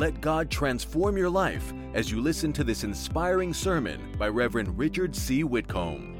Let God transform your life as you listen to this inspiring sermon by Reverend Richard C. Whitcomb.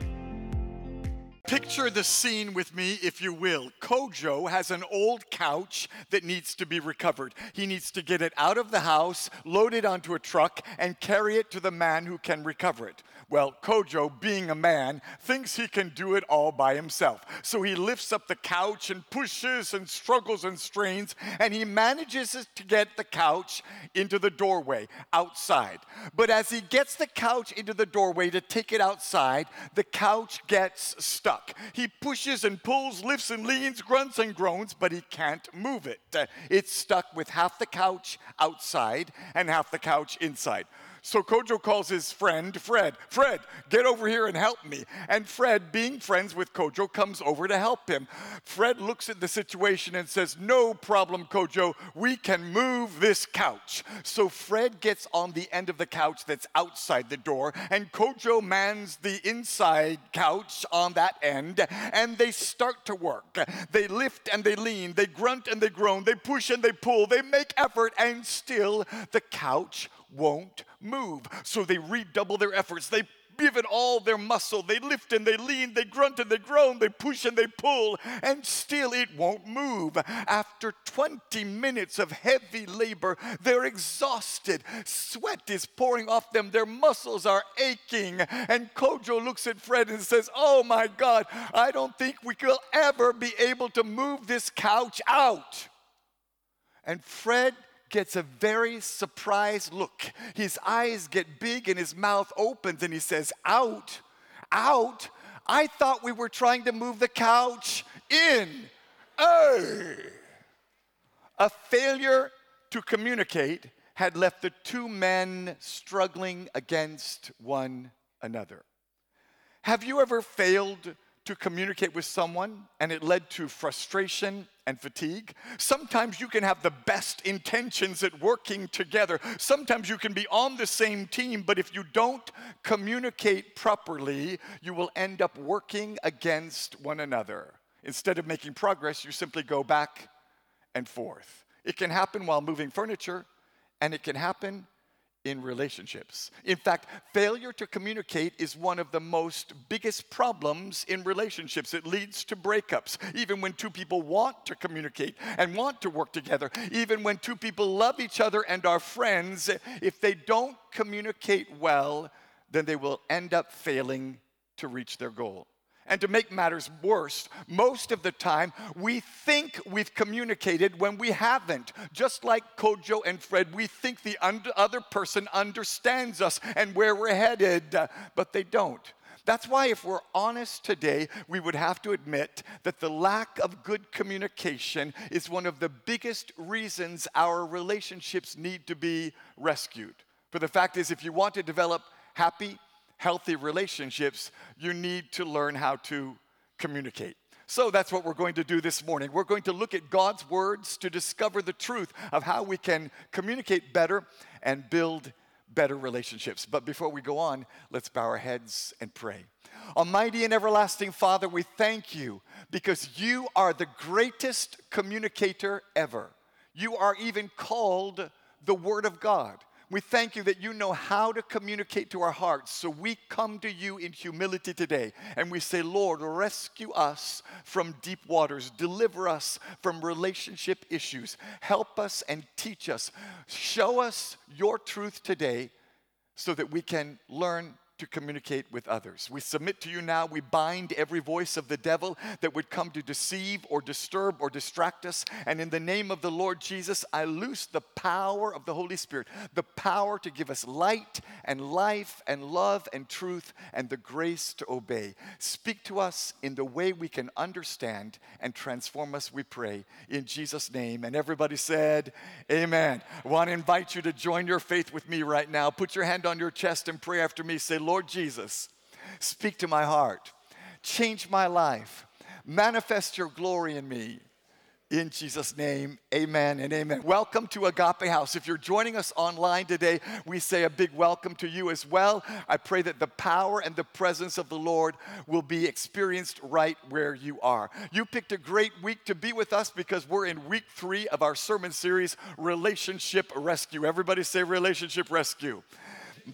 Picture the scene with me, if you will. Kojo has an old couch that needs to be recovered. He needs to get it out of the house, load it onto a truck, and carry it to the man who can recover it. Well, Kojo, being a man, thinks he can do it all by himself. So he lifts up the couch and pushes and struggles and strains, and he manages to get the couch into the doorway outside. But as he gets the couch into the doorway to take it outside, the couch gets stuck. He pushes and pulls, lifts and leans, grunts and groans, but he can't move it. It's stuck with half the couch outside and half the couch inside. So Kojo calls his friend, Fred, Fred, get over here and help me. And Fred, being friends with Kojo, comes over to help him. Fred looks at the situation and says, No problem, Kojo, we can move this couch. So Fred gets on the end of the couch that's outside the door, and Kojo mans the inside couch on that end, and they start to work. They lift and they lean, they grunt and they groan, they push and they pull, they make effort, and still the couch won't move. So they redouble their efforts. They give it all their muscle. They lift and they lean, they grunt and they groan, they push and they pull, and still it won't move. After 20 minutes of heavy labor, they're exhausted. Sweat is pouring off them, their muscles are aching. And Kojo looks at Fred and says, Oh my God, I don't think we will ever be able to move this couch out. And Fred gets a very surprised look. His eyes get big and his mouth opens and he says, Out, out. I thought we were trying to move the couch in. A failure to communicate had left the two men struggling against one another. Have you ever failed to communicate with someone and it led to frustration and fatigue. Sometimes you can have the best intentions at working together. Sometimes you can be on the same team, but if you don't communicate properly, you will end up working against one another. Instead of making progress, you simply go back and forth. It can happen while moving furniture, and it can happen in relationships. In fact, failure to communicate is one of the most biggest problems in relationships. It leads to breakups. Even when two people want to communicate and want to work together, even when two people love each other and are friends, if they don't communicate well, then they will end up failing to reach their goal. And to make matters worse, most of the time we think we've communicated when we haven't. Just like Kojo and Fred, we think the other person understands us and where we're headed, but they don't. That's why, if we're honest today, we would have to admit that the lack of good communication is one of the biggest reasons our relationships need to be rescued. For the fact is, if you want to develop happy, healthy relationships, you need to learn how to communicate. So that's what we're going to do this morning. We're going to look at God's words to discover the truth of how we can communicate better and build better relationships. But before we go on, let's bow our heads and pray. Almighty and everlasting Father, we thank you because you are the greatest communicator ever. You are even called the Word of God. We thank you that you know how to communicate to our hearts. So we come to you in humility today and we say, Lord, rescue us from deep waters, deliver us from relationship issues, help us and teach us. Show us your truth today so that we can learn to communicate with others. We submit to you now. We bind every voice of the devil that would come to deceive or disturb or distract us. And in the name of the Lord Jesus, I loose the power of the Holy Spirit, the power to give us light and life and love and truth and the grace to obey. Speak to us in the way we can understand and transform us, we pray, in Jesus' name. And everybody said, Amen. I want to invite you to join your faith with me right now. Put your hand on your chest and pray after me. Say, Lord Jesus, speak to my heart, change my life, manifest your glory in me. In Jesus' name, amen and amen. Welcome to Agape House. If you're joining us online today, we say a big welcome to you as well. I pray that the power and the presence of the Lord will be experienced right where you are. You picked a great week to be with us because we're in week three of our sermon series, Relationship Rescue. Everybody say Relationship Rescue.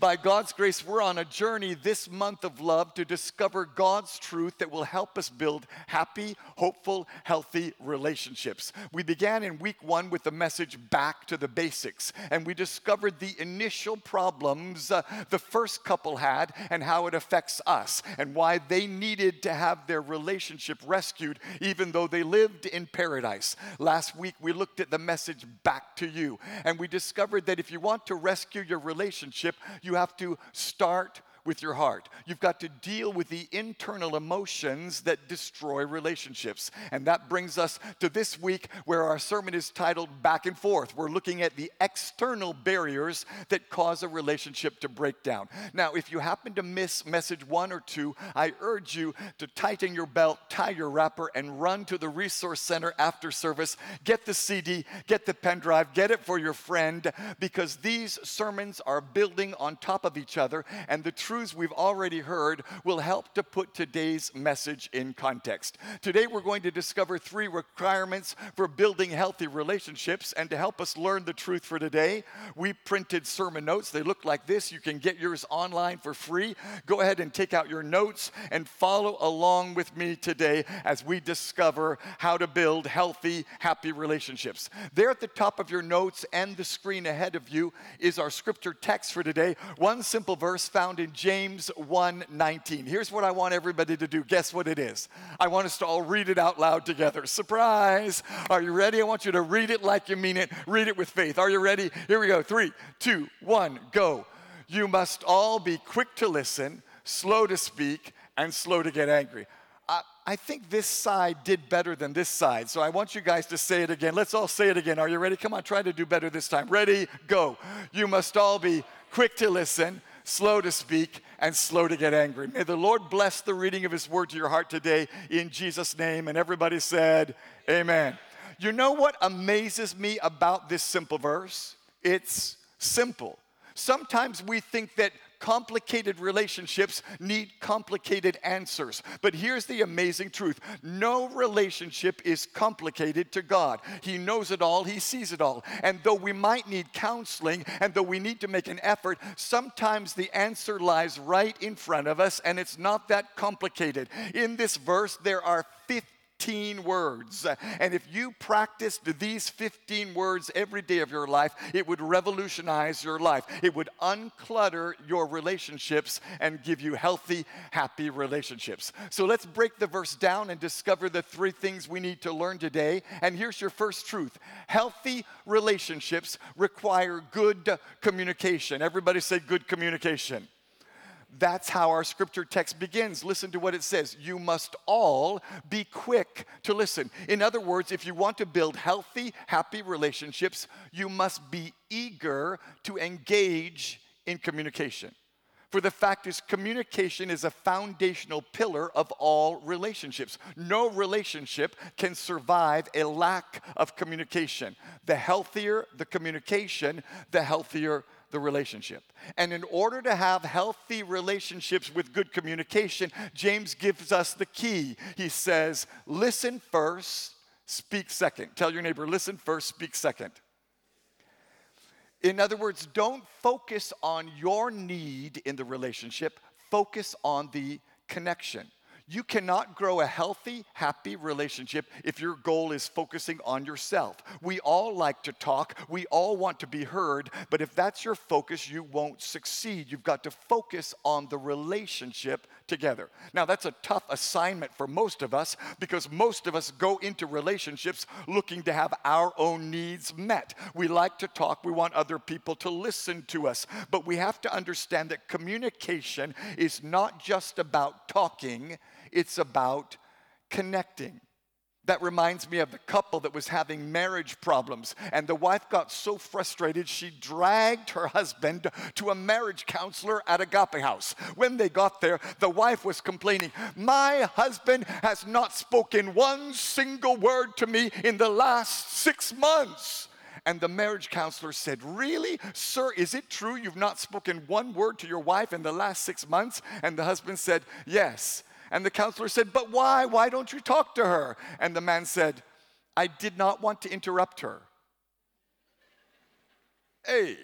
By God's grace, we're on a journey this month of love to discover God's truth that will help us build happy, hopeful, healthy relationships. We began in week one with the message Back to the Basics, and we discovered the initial problems uh, the first couple had and how it affects us, and why they needed to have their relationship rescued even though they lived in paradise. Last week, we looked at the message Back to You, and we discovered that if you want to rescue your relationship, you have to start with your heart. You've got to deal with the internal emotions that destroy relationships. And that brings us to this week where our sermon is titled Back and Forth. We're looking at the external barriers that cause a relationship to break down. Now, if you happen to miss message one or two, I urge you to tighten your belt, tie your wrapper, and run to the resource center after service. Get the CD, get the pen drive, get it for your friend, because these sermons are building on top of each other, and the truth truths we've already heard will help to put today's message in context. Today, we're going to discover three requirements for building healthy relationships. And to help us learn the truth for today, we printed sermon notes. They look like this. You can get yours online for free. Go ahead and take out your notes and follow along with me today as we discover how to build healthy, happy relationships. There at the top of your notes and the screen ahead of you is our scripture text for today. One simple verse found in James 1:19. Here's what I want everybody to do. Guess what it is? I want us to all read it out loud together. Surprise! Are you ready? I want you to read it like you mean it. Read it with faith. Are you ready? Here we go. Three, two, one, go. You must all be quick to listen, slow to speak, and slow to get angry. I, I think this side did better than this side. So I want you guys to say it again. Let's all say it again. Are you ready? Come on, try to do better this time. Ready? Go. You must all be quick to listen, slow to speak, and slow to get angry. May the Lord bless the reading of His word to your heart today in Jesus' name. And everybody said, Amen. You know what amazes me about this simple verse? It's simple. Sometimes we think that complicated relationships need complicated answers. But here's the amazing truth no relationship is complicated to God. He knows it all, He sees it all. And though we might need counseling and though we need to make an effort, sometimes the answer lies right in front of us and it's not that complicated. In this verse, there are 50 15 words. And if you practiced these 15 words every day of your life, it would revolutionize your life. It would unclutter your relationships and give you healthy, happy relationships. So let's break the verse down and discover the three things we need to learn today. And here's your first truth healthy relationships require good communication. Everybody say good communication. That's how our scripture text begins. Listen to what it says. You must all be quick to listen. In other words, if you want to build healthy, happy relationships, you must be eager to engage in communication. For the fact is, communication is a foundational pillar of all relationships. No relationship can survive a lack of communication. The healthier the communication, the healthier the relationship. And in order to have healthy relationships with good communication, James gives us the key. He says, listen first, speak second. Tell your neighbor, listen first, speak second. In other words, don't focus on your need in the relationship, focus on the connection. You cannot grow a healthy, happy relationship if your goal is focusing on yourself. We all like to talk, we all want to be heard, but if that's your focus, you won't succeed. You've got to focus on the relationship together. Now, that's a tough assignment for most of us because most of us go into relationships looking to have our own needs met. We like to talk, we want other people to listen to us, but we have to understand that communication is not just about talking it's about connecting. That reminds me of the couple that was having marriage problems, and the wife got so frustrated she dragged her husband to a marriage counselor at Agape House. When they got there, the wife was complaining, My husband has not spoken one single word to me in the last six months. And the marriage counselor said, Really? Sir, is it true you've not spoken one word to your wife in the last six months? And the husband said, Yes. And the counselor said, But why? Why don't you talk to her? And the man said, I did not want to interrupt her. Hey.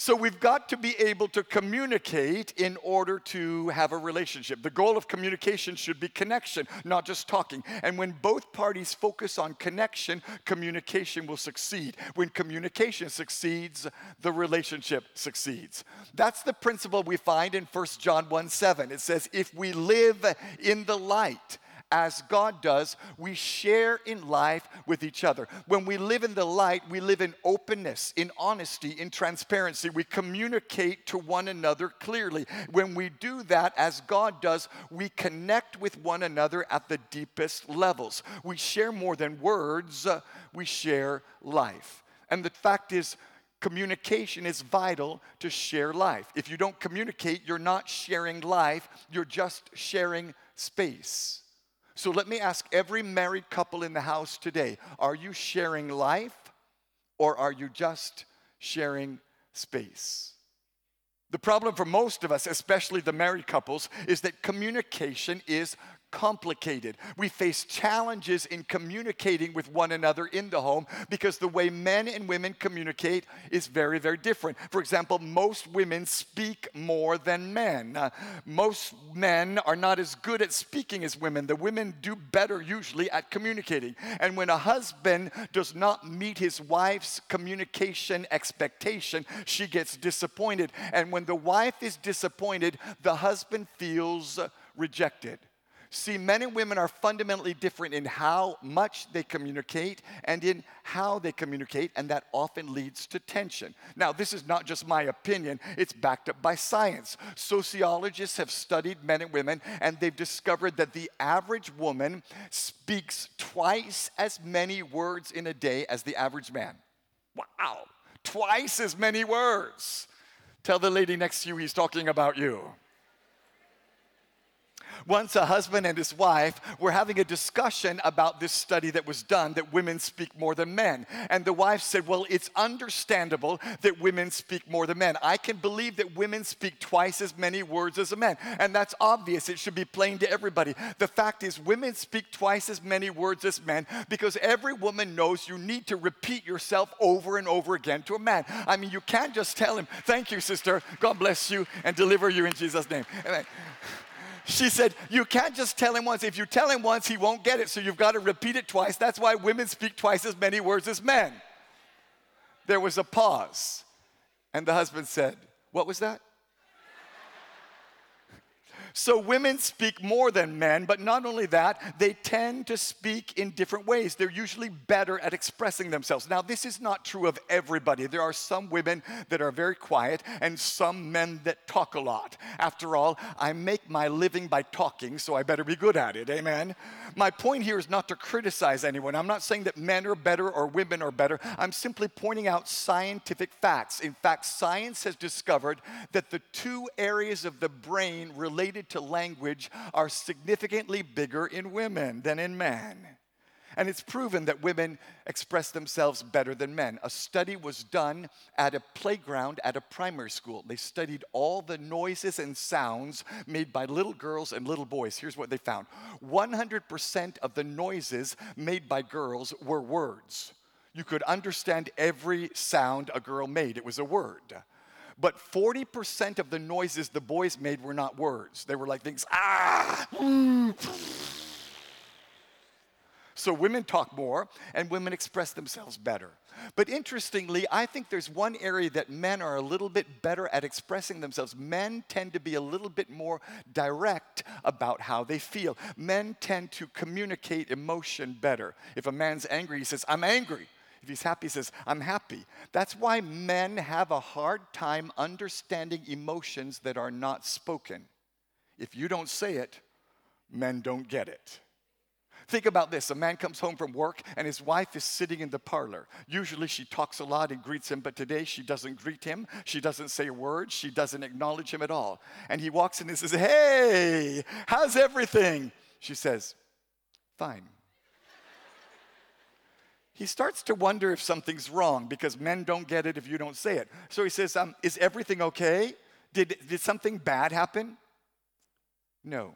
So we've got to be able to communicate in order to have a relationship. The goal of communication should be connection, not just talking. And when both parties focus on connection, communication will succeed. When communication succeeds, the relationship succeeds. That's the principle we find in 1 John 1 7. It says, If we live in the light, as God does, we share in life with each other. When we live in the light, we live in openness, in honesty, in transparency. We communicate to one another clearly. When we do that, as God does, we connect with one another at the deepest levels. We share more than words, uh, we share life. And the fact is, Communication is vital to share life. If you don't communicate, you're not sharing life, you're just sharing space. So let me ask every married couple in the house today are you sharing life or are you just sharing space? The problem for most of us, especially the married couples, is that communication is complicated. We face challenges in communicating with one another in the home because the way men and women communicate is very, very different. For example, most women speak more than men. Uh, most men are not as good at speaking as women. The women do better usually at communicating. And when a husband does not meet his wife's communication expectation, she gets disappointed. And when the wife is disappointed, the husband feels rejected. See, men and women are fundamentally different in how much they communicate and in how they communicate, and that often leads to tension. Now, this is not just my opinion, it's backed up by science. Sociologists have studied men and women, and they've discovered that the average woman speaks twice as many words in a day as the average man. Wow, twice as many words. Tell the lady next to you he's talking about you. Once a husband and his wife were having a discussion about this study that was done that women speak more than men. And the wife said, Well, it's understandable that women speak more than men. I can believe that women speak twice as many words as a man. And that's obvious. It should be plain to everybody. The fact is, women speak twice as many words as men because every woman knows you need to repeat yourself over and over again to a man. I mean, you can't just tell him, Thank you, sister. God bless you and deliver you in Jesus' name. She said, You can't just tell him once. If you tell him once, he won't get it. So you've got to repeat it twice. That's why women speak twice as many words as men. There was a pause. And the husband said, What was that? So women speak more than men, but not only that, they tend to speak in different ways. They're usually better at expressing themselves. Now, this is not true of everybody. There are some women that are very quiet and some men that talk a lot. After all, I make my living by talking, so I better be good at it. Amen. My point here is not to criticize anyone. I'm not saying that men are better or women are better. I'm simply pointing out scientific facts. In fact, science has discovered that the two areas of the brain related to language are significantly bigger in women than in men. And it's proven that women express themselves better than men. A study was done at a playground at a primary school. They studied all the noises and sounds made by little girls and little boys. Here's what they found 100% of the noises made by girls were words. You could understand every sound a girl made, it was a word. But 40% of the noises the boys made were not words. They were like things, ah, So women talk more and women express themselves better. But interestingly, I think there's one area that men are a little bit better at expressing themselves. Men tend to be a little bit more direct about how they feel. Men tend to communicate emotion better. If a man's angry, he says, I'm angry. If he's happy, he says, I'm happy. That's why men have a hard time understanding emotions that are not spoken. If you don't say it, men don't get it. Think about this a man comes home from work and his wife is sitting in the parlor. Usually she talks a lot and greets him, but today she doesn't greet him. She doesn't say a word. She doesn't acknowledge him at all. And he walks in and says, Hey, how's everything? She says, Fine. he starts to wonder if something's wrong because men don't get it if you don't say it. So he says, um, Is everything okay? Did, did something bad happen? No.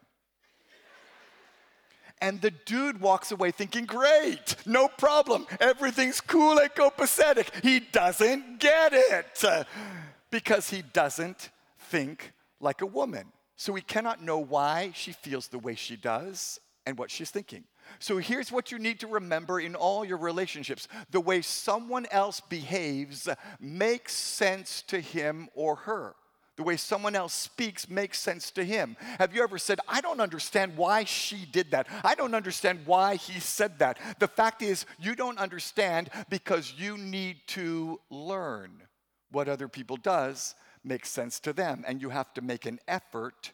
And the dude walks away thinking, great, no problem, everything's cool and copacetic. He doesn't get it because he doesn't think like a woman. So he cannot know why she feels the way she does and what she's thinking. So here's what you need to remember in all your relationships the way someone else behaves makes sense to him or her. The way someone else speaks makes sense to him. Have you ever said, I don't understand why she did that? I don't understand why he said that. The fact is, you don't understand because you need to learn what other people does makes sense to them, and you have to make an effort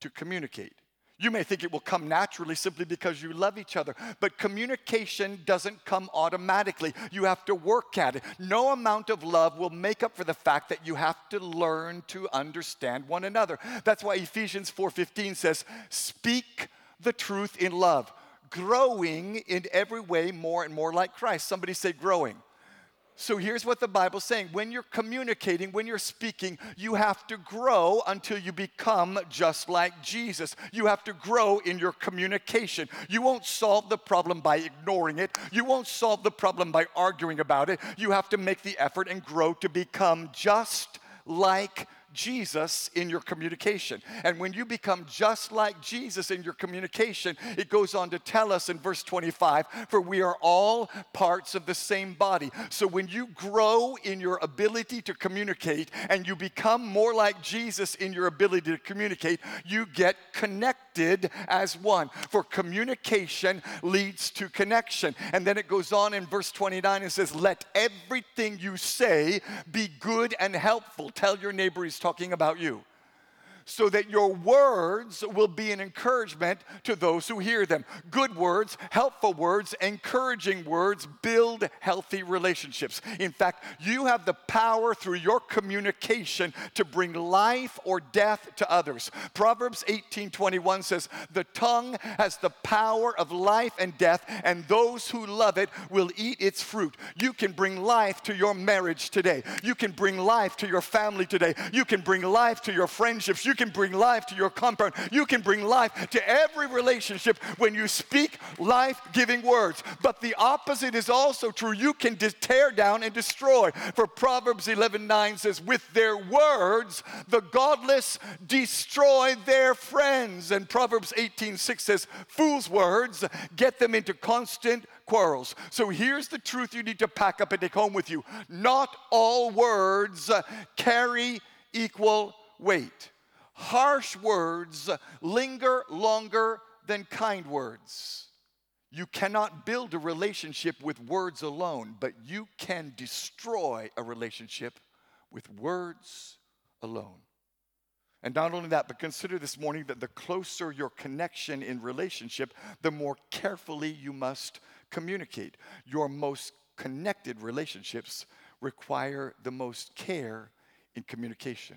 to communicate. You may think it will come naturally simply because you love each other, but communication doesn't come automatically. You have to work at it. No amount of love will make up for the fact that you have to learn to understand one another. That's why Ephesians 4:15 says, "Speak the truth in love, growing in every way more and more like Christ." Somebody say growing. So here's what the Bible's saying when you're communicating, when you're speaking, you have to grow until you become just like Jesus. You have to grow in your communication. You won't solve the problem by ignoring it, you won't solve the problem by arguing about it. You have to make the effort and grow to become just like Jesus in your communication. And when you become just like Jesus in your communication, it goes on to tell us in verse 25 for we are all parts of the same body. So when you grow in your ability to communicate and you become more like Jesus in your ability to communicate, you get connected as one. For communication leads to connection. And then it goes on in verse 29 and says, Let everything you say be good and helpful. Tell your neighbor he's talking about you so that your words will be an encouragement to those who hear them. Good words, helpful words, encouraging words build healthy relationships. In fact, you have the power through your communication to bring life or death to others. Proverbs 18:21 says, "The tongue has the power of life and death, and those who love it will eat its fruit." You can bring life to your marriage today. You can bring life to your family today. You can bring life to your friendships. You you can bring life to your compound. You can bring life to every relationship when you speak life giving words. But the opposite is also true. You can tear down and destroy. For Proverbs 11 9 says, With their words, the godless destroy their friends. And Proverbs 18 6 says, Fools' words get them into constant quarrels. So here's the truth you need to pack up and take home with you. Not all words carry equal weight harsh words linger longer than kind words. You cannot build a relationship with words alone, but you can destroy a relationship with words alone. And not only that, but consider this morning that the closer your connection in relationship, the more carefully you must communicate. Your most connected relationships require the most care in communication.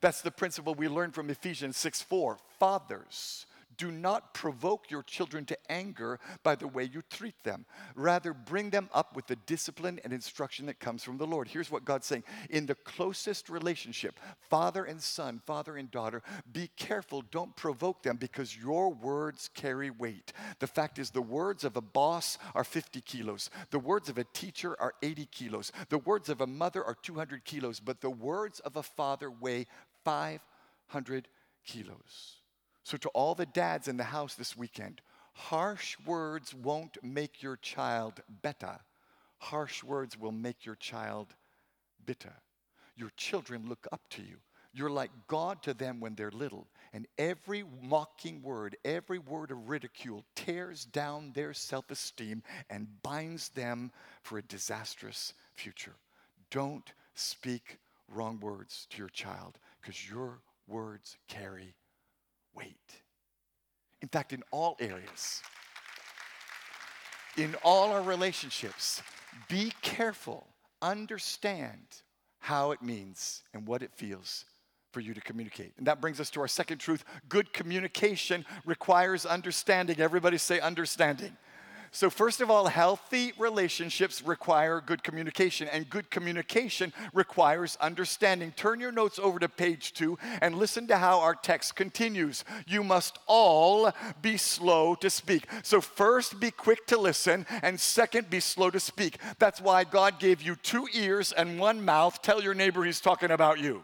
That's the principle we learned from Ephesians 6 4. Fathers, do not provoke your children to anger by the way you treat them. Rather, bring them up with the discipline and instruction that comes from the Lord. Here's what God's saying In the closest relationship, father and son, father and daughter, be careful. Don't provoke them because your words carry weight. The fact is, the words of a boss are 50 kilos, the words of a teacher are 80 kilos, the words of a mother are 200 kilos, but the words of a father weigh 500 kilos. So, to all the dads in the house this weekend, harsh words won't make your child better. Harsh words will make your child bitter. Your children look up to you. You're like God to them when they're little. And every mocking word, every word of ridicule tears down their self esteem and binds them for a disastrous future. Don't speak wrong words to your child because your words carry weight. In fact, in all areas, in all our relationships, be careful, understand how it means and what it feels for you to communicate. And that brings us to our second truth good communication requires understanding. Everybody say understanding. So, first of all, healthy relationships require good communication, and good communication requires understanding. Turn your notes over to page two and listen to how our text continues. You must all be slow to speak. So, first, be quick to listen, and second, be slow to speak. That's why God gave you two ears and one mouth. Tell your neighbor he's talking about you.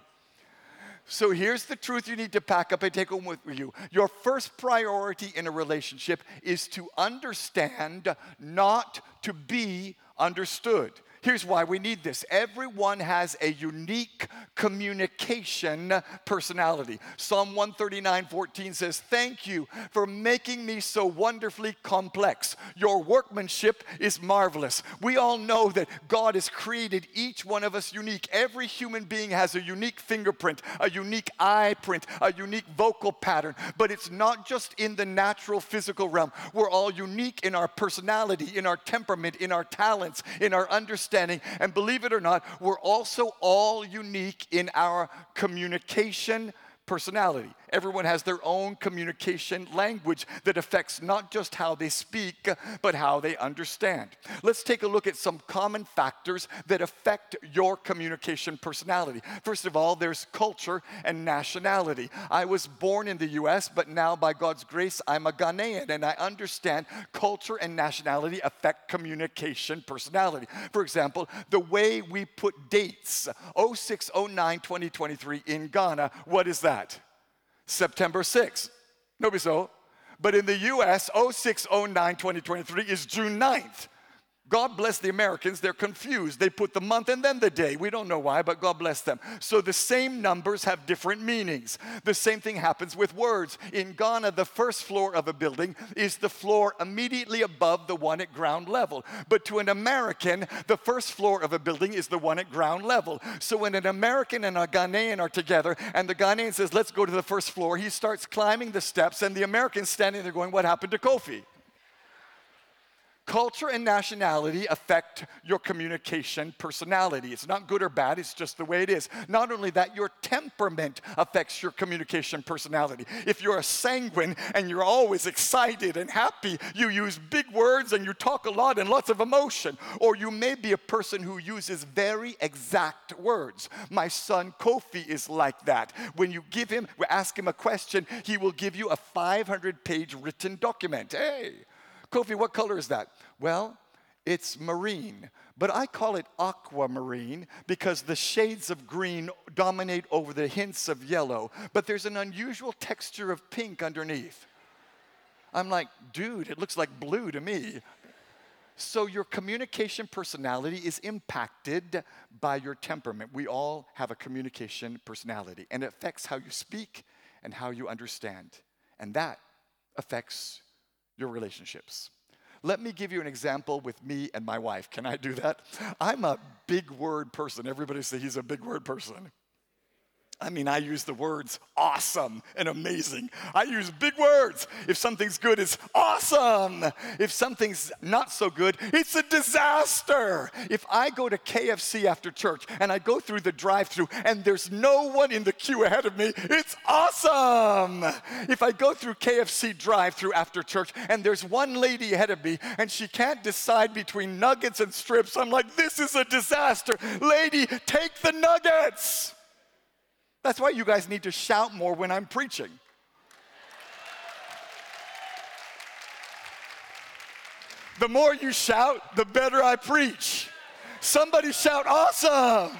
So here's the truth you need to pack up and take home with you. Your first priority in a relationship is to understand, not to be understood. Here's why we need this everyone has a unique communication personality. Psalm 139 14 says, Thank you for making me so wonderfully complex. Your workmanship is marvelous. We all know that God has created each one of us unique. Every human being has a unique fingerprint, a unique eye print, a unique vocal pattern, but it's not just in the natural physical realm. We're all unique in our personality, in our temperament, in our talents, in our understanding understanding. And believe it or not, we're also all unique in our communication personality. Everyone has their own communication language that affects not just how they speak, but how they understand. Let's take a look at some common factors that affect your communication personality. First of all, there's culture and nationality. I was born in the US, but now by God's grace, I'm a Ghanaian, and I understand culture and nationality affect communication personality. For example, the way we put dates 0609 2023 in Ghana, what is that? September 6th. Nobody so. But in the US, 0609 2023 is June 9th. God bless the Americans, they're confused. They put the month and then the day. We don't know why, but God bless them. So the same numbers have different meanings. The same thing happens with words. In Ghana, the first floor of a building is the floor immediately above the one at ground level. But to an American, the first floor of a building is the one at ground level. So when an American and a Ghanaian are together and the Ghanaian says, Let's go to the first floor, he starts climbing the steps, and the American's standing there going, What happened to Kofi? Culture and nationality affect your communication personality. It's not good or bad, it's just the way it is. Not only that, your temperament affects your communication personality. If you're a sanguine and you're always excited and happy, you use big words and you talk a lot and lots of emotion. Or you may be a person who uses very exact words. My son Kofi is like that. When you give him, ask him a question, he will give you a 500 page written document. Hey, Kofi, what color is that? Well, it's marine, but I call it aquamarine because the shades of green dominate over the hints of yellow, but there's an unusual texture of pink underneath. I'm like, dude, it looks like blue to me. So, your communication personality is impacted by your temperament. We all have a communication personality, and it affects how you speak and how you understand. And that affects your relationships. Let me give you an example with me and my wife. Can I do that? I'm a big word person. Everybody say he's a big word person. I mean, I use the words awesome and amazing. I use big words. If something's good, it's awesome. If something's not so good, it's a disaster. If I go to KFC after church and I go through the drive through and there's no one in the queue ahead of me, it's awesome. If I go through KFC drive through after church and there's one lady ahead of me and she can't decide between nuggets and strips, I'm like, this is a disaster. Lady, take the nuggets. That's why you guys need to shout more when I'm preaching. The more you shout, the better I preach. Somebody shout, awesome!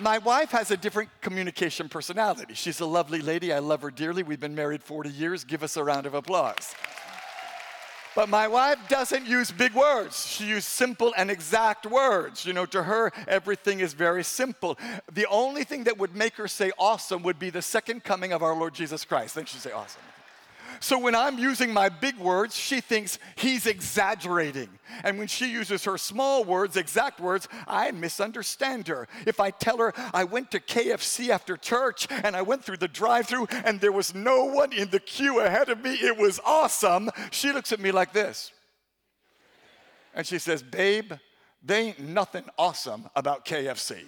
My wife has a different communication personality. She's a lovely lady. I love her dearly. We've been married 40 years. Give us a round of applause. But my wife doesn't use big words. She uses simple and exact words. You know, to her, everything is very simple. The only thing that would make her say awesome would be the second coming of our Lord Jesus Christ. Then she'd say awesome. So when I'm using my big words, she thinks he's exaggerating. And when she uses her small words, exact words, I misunderstand her. If I tell her I went to KFC after church and I went through the drive through and there was no one in the queue ahead of me, it was awesome, she looks at me like this. And she says, Babe, there ain't nothing awesome about KFC.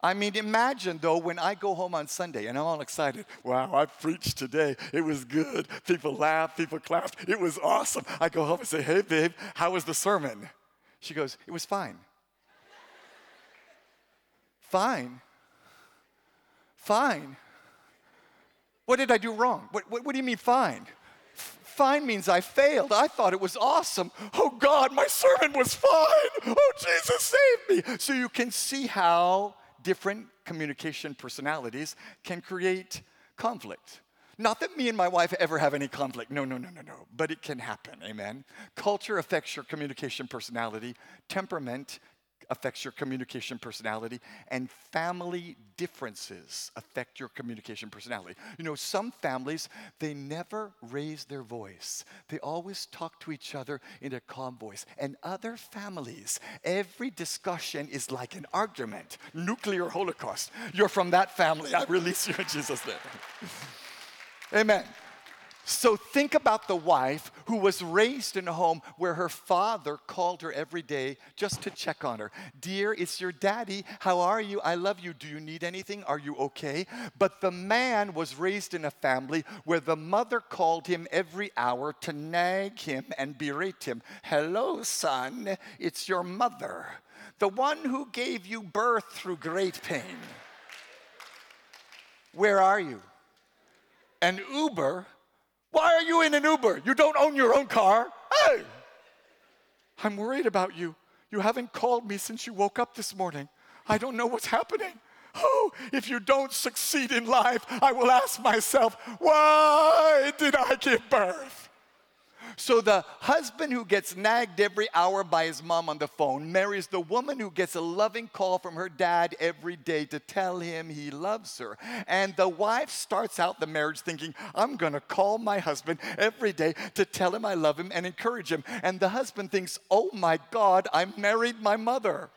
I mean, imagine though when I go home on Sunday and I'm all excited. Wow, I preached today. It was good. People laughed, people clapped. It was awesome. I go home and say, Hey, babe, how was the sermon? She goes, It was fine. fine. Fine. What did I do wrong? What, what, what do you mean, fine? Fine means I failed. I thought it was awesome. Oh God, my sermon was fine. Oh Jesus, save me. So you can see how different communication personalities can create conflict. Not that me and my wife ever have any conflict. No, no, no, no, no. But it can happen. Amen. Culture affects your communication personality. Temperament affects your communication personality, and family differences affect your communication personality. You know, some families, they never raise their voice, they always talk to each other in a calm voice. And other families, every discussion is like an argument, nuclear holocaust. You're from that family, I release you in Jesus' name. Amen. So think about the wife who was raised in a home where her father called her every day just to check on her. Dear, it's your daddy. How are you? I love you. Do you need anything? Are you okay? But the man was raised in a family where the mother called him every hour to nag him and berate him. Hello, son. It's your mother, the one who gave you birth through great pain. Where are you? And Uber why are you in an Uber? You don't own your own car. Hey, I'm worried about you. You haven't called me since you woke up this morning. I don't know what's happening. Oh, if you don't succeed in life, I will ask myself, why did I give birth? So the husband who gets nagged every hour by his mom on the phone marries the woman who gets a loving call from her dad every day to tell him he loves her. And the wife starts out the marriage thinking, I'm going to call my husband every day to tell him I love him and encourage him. And the husband thinks, oh my God, I married my mother.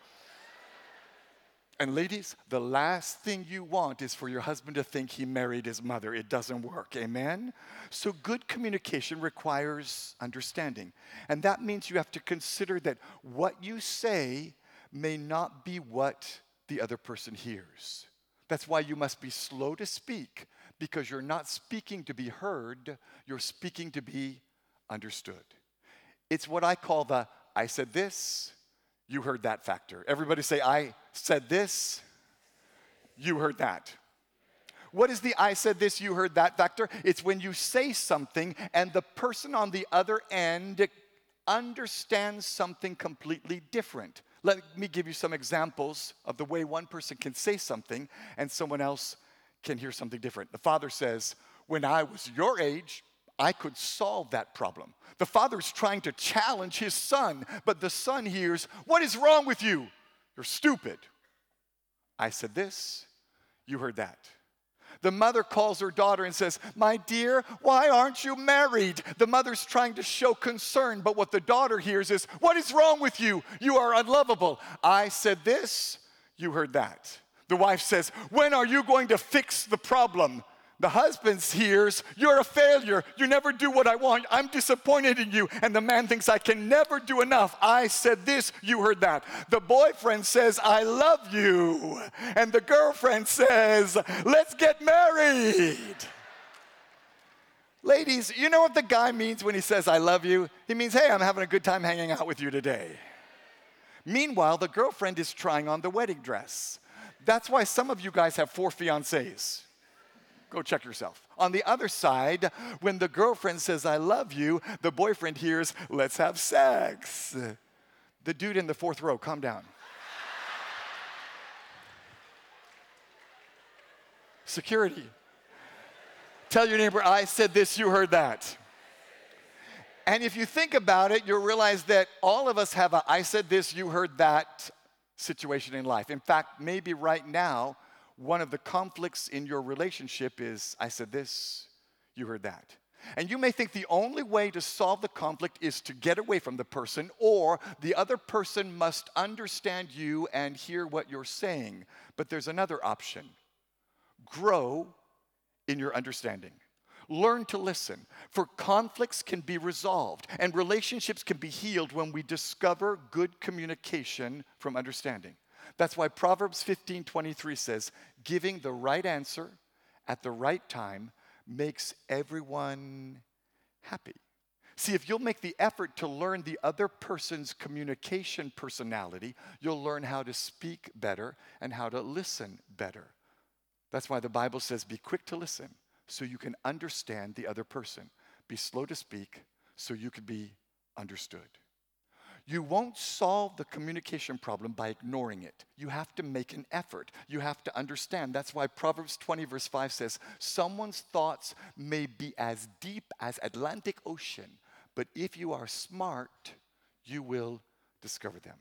And ladies, the last thing you want is for your husband to think he married his mother. It doesn't work. Amen? So, good communication requires understanding. And that means you have to consider that what you say may not be what the other person hears. That's why you must be slow to speak, because you're not speaking to be heard, you're speaking to be understood. It's what I call the I said this, you heard that factor. Everybody say, I said this, you heard that. What is the I said this, you heard that factor? It's when you say something and the person on the other end understands something completely different. Let me give you some examples of the way one person can say something and someone else can hear something different. The father says, When I was your age, I could solve that problem. The father's trying to challenge his son, but the son hears, What is wrong with you? You're stupid. I said this, you heard that. The mother calls her daughter and says, My dear, why aren't you married? The mother's trying to show concern, but what the daughter hears is, What is wrong with you? You are unlovable. I said this, you heard that. The wife says, When are you going to fix the problem? The husband hears, You're a failure. You never do what I want. I'm disappointed in you. And the man thinks, I can never do enough. I said this, you heard that. The boyfriend says, I love you. And the girlfriend says, Let's get married. Ladies, you know what the guy means when he says, I love you? He means, Hey, I'm having a good time hanging out with you today. Meanwhile, the girlfriend is trying on the wedding dress. That's why some of you guys have four fiancés. Go check yourself. On the other side, when the girlfriend says, I love you, the boyfriend hears, let's have sex. The dude in the fourth row, calm down. Security. Tell your neighbor, I said this, you heard that. And if you think about it, you'll realize that all of us have a I said this, you heard that situation in life. In fact, maybe right now, one of the conflicts in your relationship is I said this, you heard that. And you may think the only way to solve the conflict is to get away from the person, or the other person must understand you and hear what you're saying. But there's another option grow in your understanding. Learn to listen, for conflicts can be resolved and relationships can be healed when we discover good communication from understanding. That's why Proverbs 15 23 says, giving the right answer at the right time makes everyone happy. See, if you'll make the effort to learn the other person's communication personality, you'll learn how to speak better and how to listen better. That's why the Bible says, be quick to listen so you can understand the other person. Be slow to speak so you can be understood. You won't solve the communication problem by ignoring it. You have to make an effort. You have to understand. That's why Proverbs 20, verse 5 says, Someone's thoughts may be as deep as Atlantic Ocean, but if you are smart, you will discover them.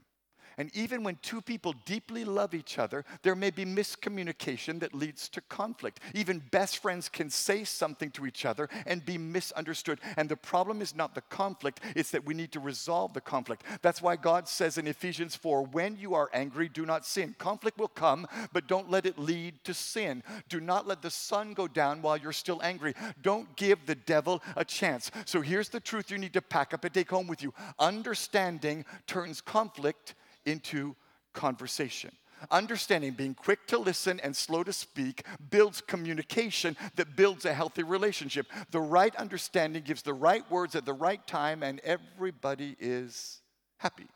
And even when two people deeply love each other, there may be miscommunication that leads to conflict. Even best friends can say something to each other and be misunderstood. And the problem is not the conflict, it's that we need to resolve the conflict. That's why God says in Ephesians 4 when you are angry, do not sin. Conflict will come, but don't let it lead to sin. Do not let the sun go down while you're still angry. Don't give the devil a chance. So here's the truth you need to pack up and take home with you understanding turns conflict into conversation. Understanding, being quick to listen and slow to speak, builds communication that builds a healthy relationship. The right understanding gives the right words at the right time, and everybody is happy.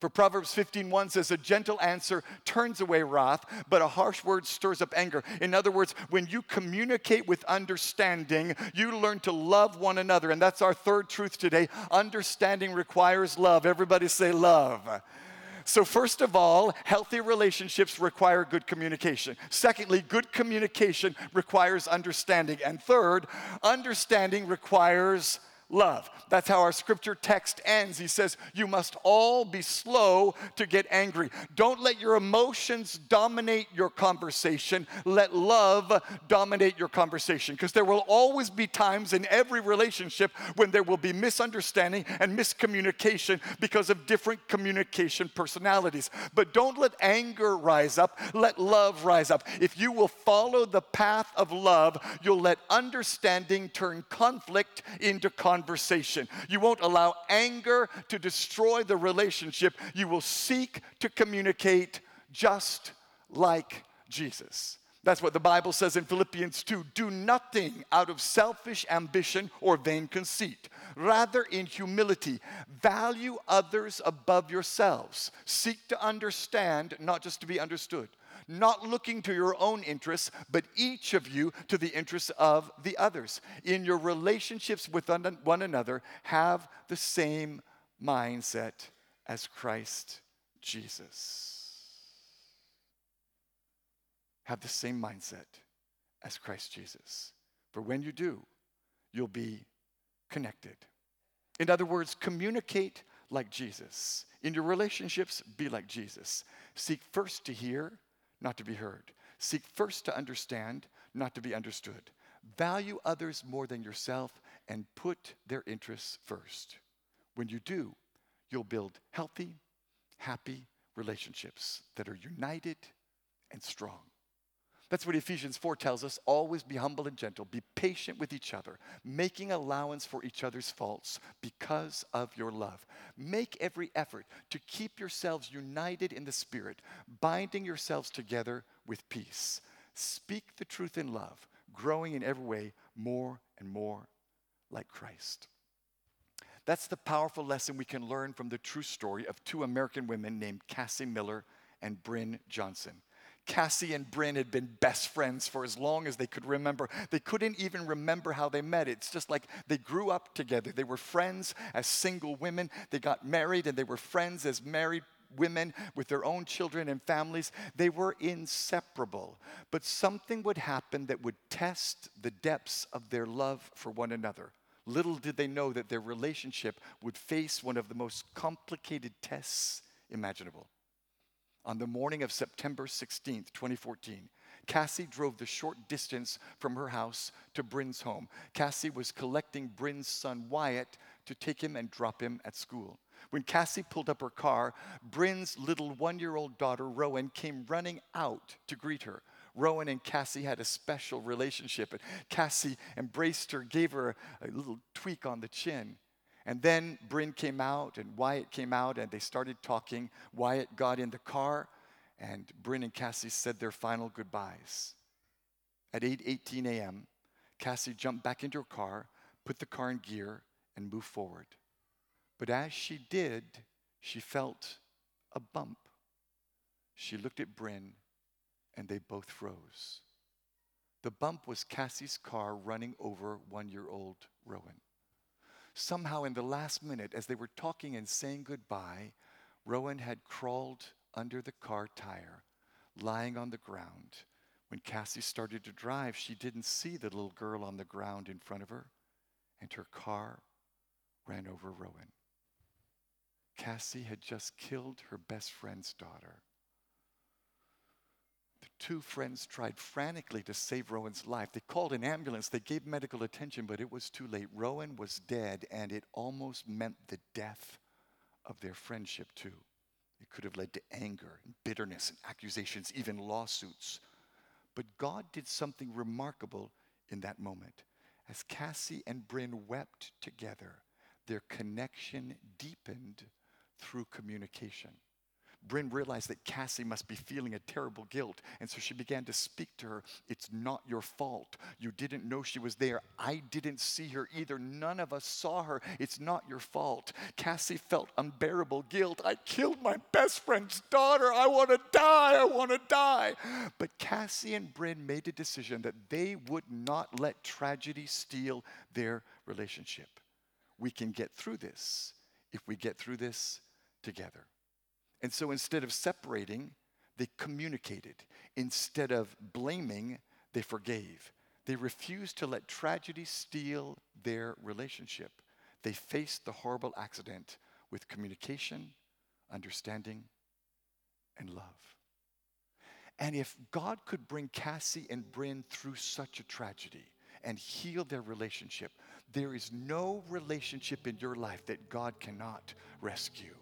For Proverbs 15:1 says, A gentle answer turns away wrath, but a harsh word stirs up anger. In other words, when you communicate with understanding, you learn to love one another. And that's our third truth today. Understanding requires love. Everybody say love. So, first of all, healthy relationships require good communication. Secondly, good communication requires understanding. And third, understanding requires love. That's how our scripture text ends. He says, You must all be slow to get angry. Don't let your emotions dominate your conversation. Let love dominate your conversation. Because there will always be times in every relationship when there will be misunderstanding and miscommunication because of different communication personalities. But don't let anger rise up. Let love rise up. If you will follow the path of love, you'll let understanding turn conflict into conversation conversation. You won't allow anger to destroy the relationship. You will seek to communicate just like Jesus. That's what the Bible says in Philippians 2 do nothing out of selfish ambition or vain conceit. Rather, in humility, value others above yourselves. Seek to understand, not just to be understood not looking to your own interests, but each of you to the interests of the others. In your relationships with one another, have the same mindset as Christ Jesus. Have the same mindset as Christ Jesus. For when you do, you'll be connected. In other words, communicate like Jesus. In your relationships, be like Jesus. Seek first to hear not to be heard. Seek first to understand, not to be understood. Value others more than yourself and put their interests first. When you do, you'll build healthy, happy relationships that are united and strong. That's what Ephesians 4 tells us. Always be humble and gentle. Be patient with each other, making allowance for each other's faults because of your love. Make every effort to keep yourselves united in the Spirit, binding yourselves together with peace. Speak the truth in love, growing in every way more and more like Christ. That's the powerful lesson we can learn from the true story of two American women named Cassie Miller and Bryn Johnson. Cassie and Bryn had been best friends for as long as they could remember. They couldn't even remember how they met. It's just like they grew up together. They were friends as single women. They got married and they were friends as married women with their own children and families. They were inseparable. But something would happen that would test the depths of their love for one another. Little did they know that their relationship would face one of the most complicated tests imaginable on the morning of September 16th, 2014, Cassie drove the short distance from her house to Bryn's home. Cassie was collecting Bryn's son Wyatt to take him and drop him at school. When Cassie pulled up her car, Bryn's little one year old daughter, Rowan, came running out to greet her. Rowan and Cassie had a special relationship, and Cassie embraced her, gave her a, a little tweak on the chin. And then Bryn came out and Wyatt came out and they started talking. Wyatt got in the car and Bryn and Cassie said their final goodbyes. At 8:18 a.m., Cassie jumped back into her car, put the car in gear, and moved forward. But as she did, she felt a bump. She looked at Bryn and they both froze. The bump was Cassie's car running over one year old Rowan. Somehow, in the last minute, as they were talking and saying goodbye, Rowan had crawled under the car tire, lying on the ground. When Cassie started to drive, she didn't see the little girl on the ground in front of her, and her car ran over Rowan. Cassie had just killed her best friend's daughter. The two friends tried frantically to save Rowan's life. They called an ambulance, they gave medical attention, but it was too late. Rowan was dead, and it almost meant the death of their friendship, too. It could have led to anger and bitterness and accusations, even lawsuits. But God did something remarkable in that moment. As Cassie and Bryn wept together, their connection deepened through communication. Bryn realized that Cassie must be feeling a terrible guilt, and so she began to speak to her. It's not your fault. You didn't know she was there. I didn't see her either. None of us saw her. It's not your fault. Cassie felt unbearable guilt. I killed my best friend's daughter. I want to die. I want to die. But Cassie and Bryn made a decision that they would not let tragedy steal their relationship. We can get through this if we get through this together. And so instead of separating, they communicated. Instead of blaming, they forgave. They refused to let tragedy steal their relationship. They faced the horrible accident with communication, understanding, and love. And if God could bring Cassie and Bryn through such a tragedy and heal their relationship, there is no relationship in your life that God cannot rescue.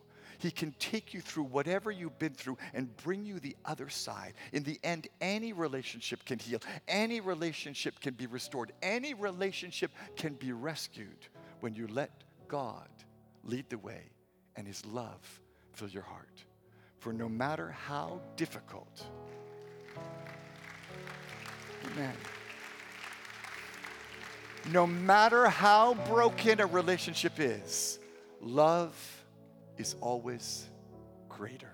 He can take you through whatever you've been through and bring you the other side. In the end, any relationship can heal, any relationship can be restored, any relationship can be rescued when you let God lead the way and His love fill your heart. For no matter how difficult, amen. No matter how broken a relationship is, love is always greater.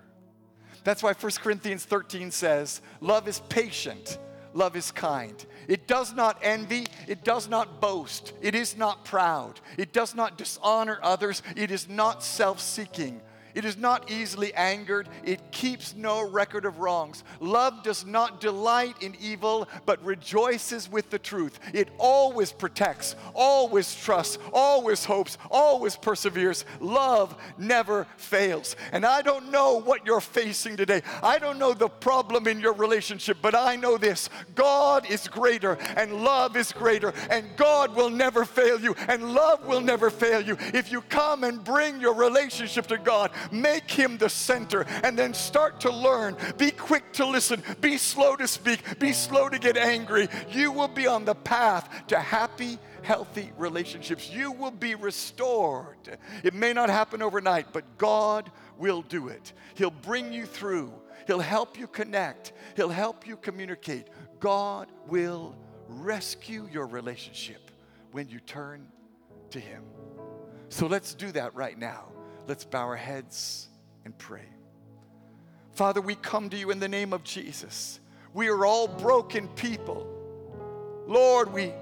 That's why 1 Corinthians 13 says, Love is patient, love is kind. It does not envy, it does not boast, it is not proud, it does not dishonor others, it is not self seeking. It is not easily angered. It keeps no record of wrongs. Love does not delight in evil, but rejoices with the truth. It always protects, always trusts, always hopes, always perseveres. Love never fails. And I don't know what you're facing today. I don't know the problem in your relationship, but I know this God is greater, and love is greater, and God will never fail you, and love will never fail you. If you come and bring your relationship to God, Make him the center and then start to learn. Be quick to listen. Be slow to speak. Be slow to get angry. You will be on the path to happy, healthy relationships. You will be restored. It may not happen overnight, but God will do it. He'll bring you through. He'll help you connect. He'll help you communicate. God will rescue your relationship when you turn to Him. So let's do that right now. Let's bow our heads and pray. Father, we come to you in the name of Jesus. We are all broken people. Lord, we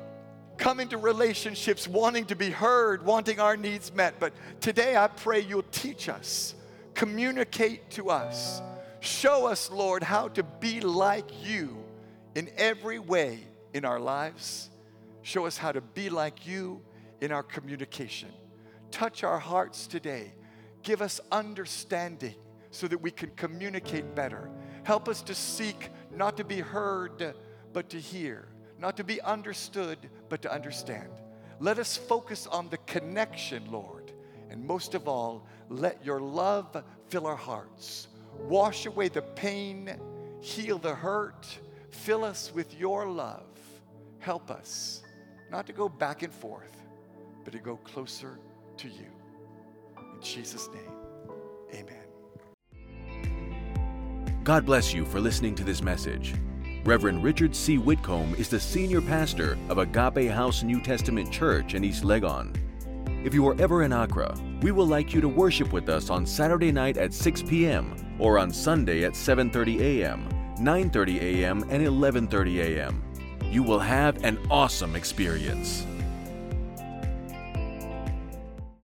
come into relationships wanting to be heard, wanting our needs met. But today I pray you'll teach us, communicate to us, show us, Lord, how to be like you in every way in our lives. Show us how to be like you in our communication. Touch our hearts today Give us understanding so that we can communicate better. Help us to seek not to be heard, but to hear, not to be understood, but to understand. Let us focus on the connection, Lord. And most of all, let your love fill our hearts. Wash away the pain, heal the hurt, Fill us with your love. Help us not to go back and forth, but to go closer to you. In Jesus' name, amen. God bless you for listening to this message. Reverend Richard C. Whitcomb is the senior pastor of Agape House New Testament Church in East Legon. If you are ever in Accra, we would like you to worship with us on Saturday night at 6 p.m. or on Sunday at 7:30 a.m., 9:30 a.m., and 11:30 a.m. You will have an awesome experience.